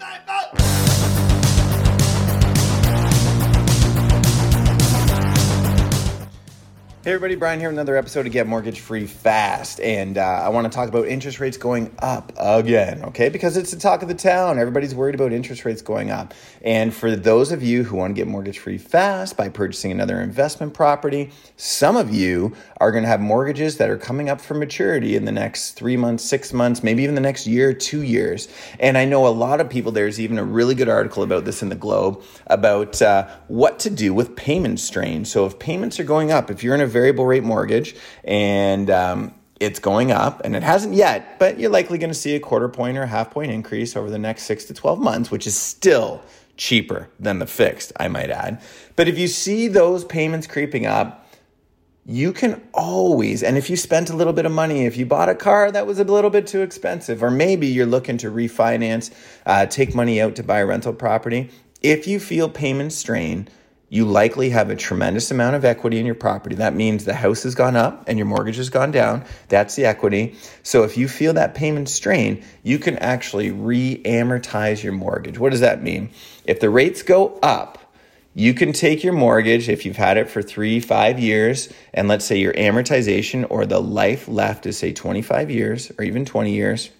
Sunday, Hey everybody, Brian here another episode of Get Mortgage Free Fast. And uh, I want to talk about interest rates going up again, okay? Because it's the talk of the town. Everybody's worried about interest rates going up. And for those of you who want to get mortgage free fast by purchasing another investment property, some of you are going to have mortgages that are coming up for maturity in the next three months, six months, maybe even the next year, two years. And I know a lot of people, there's even a really good article about this in the Globe about uh, what to do with payment strain. So if payments are going up, if you're in a variable rate mortgage and um, it's going up and it hasn't yet, but you're likely going to see a quarter point or a half point increase over the next six to 12 months, which is still cheaper than the fixed, I might add. But if you see those payments creeping up, you can always, and if you spent a little bit of money, if you bought a car that was a little bit too expensive, or maybe you're looking to refinance, uh, take money out to buy a rental property, if you feel payment strain, you likely have a tremendous amount of equity in your property. That means the house has gone up and your mortgage has gone down. That's the equity. So if you feel that payment strain, you can actually re amortize your mortgage. What does that mean? If the rates go up, you can take your mortgage if you've had it for three, five years, and let's say your amortization or the life left is, say, 25 years or even 20 years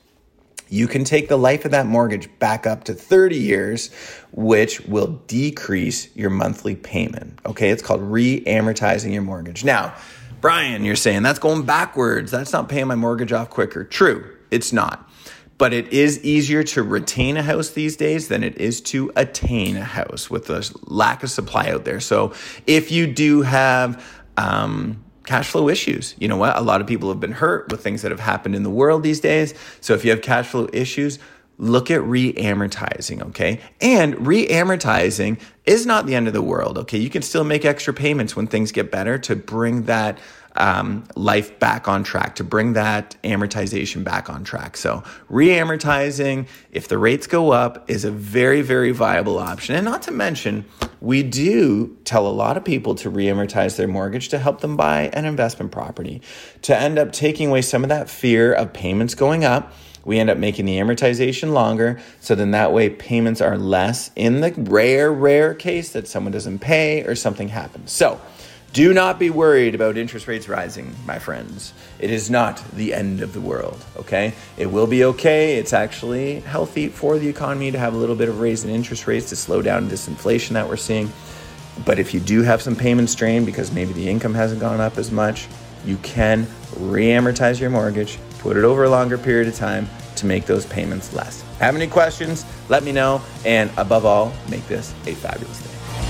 you can take the life of that mortgage back up to 30 years, which will decrease your monthly payment. Okay, it's called re amortizing your mortgage. Now, Brian, you're saying that's going backwards. That's not paying my mortgage off quicker. True, it's not. But it is easier to retain a house these days than it is to attain a house with the lack of supply out there. So if you do have, um, cash flow issues. You know what? A lot of people have been hurt with things that have happened in the world these days. So if you have cash flow issues, look at re-amortizing, okay? And re-amortizing is not the end of the world, okay? You can still make extra payments when things get better to bring that um, life back on track, to bring that amortization back on track. So, re amortizing, if the rates go up, is a very, very viable option. And not to mention, we do tell a lot of people to re amortize their mortgage to help them buy an investment property, to end up taking away some of that fear of payments going up. We end up making the amortization longer, so then that way payments are less in the rare, rare case that someone doesn't pay or something happens. So, do not be worried about interest rates rising, my friends. It is not the end of the world, okay? It will be okay. It's actually healthy for the economy to have a little bit of raise in interest rates to slow down this inflation that we're seeing. But if you do have some payment strain because maybe the income hasn't gone up as much, you can re amortize your mortgage, put it over a longer period of time to make those payments less. Have any questions? Let me know. And above all, make this a fabulous day.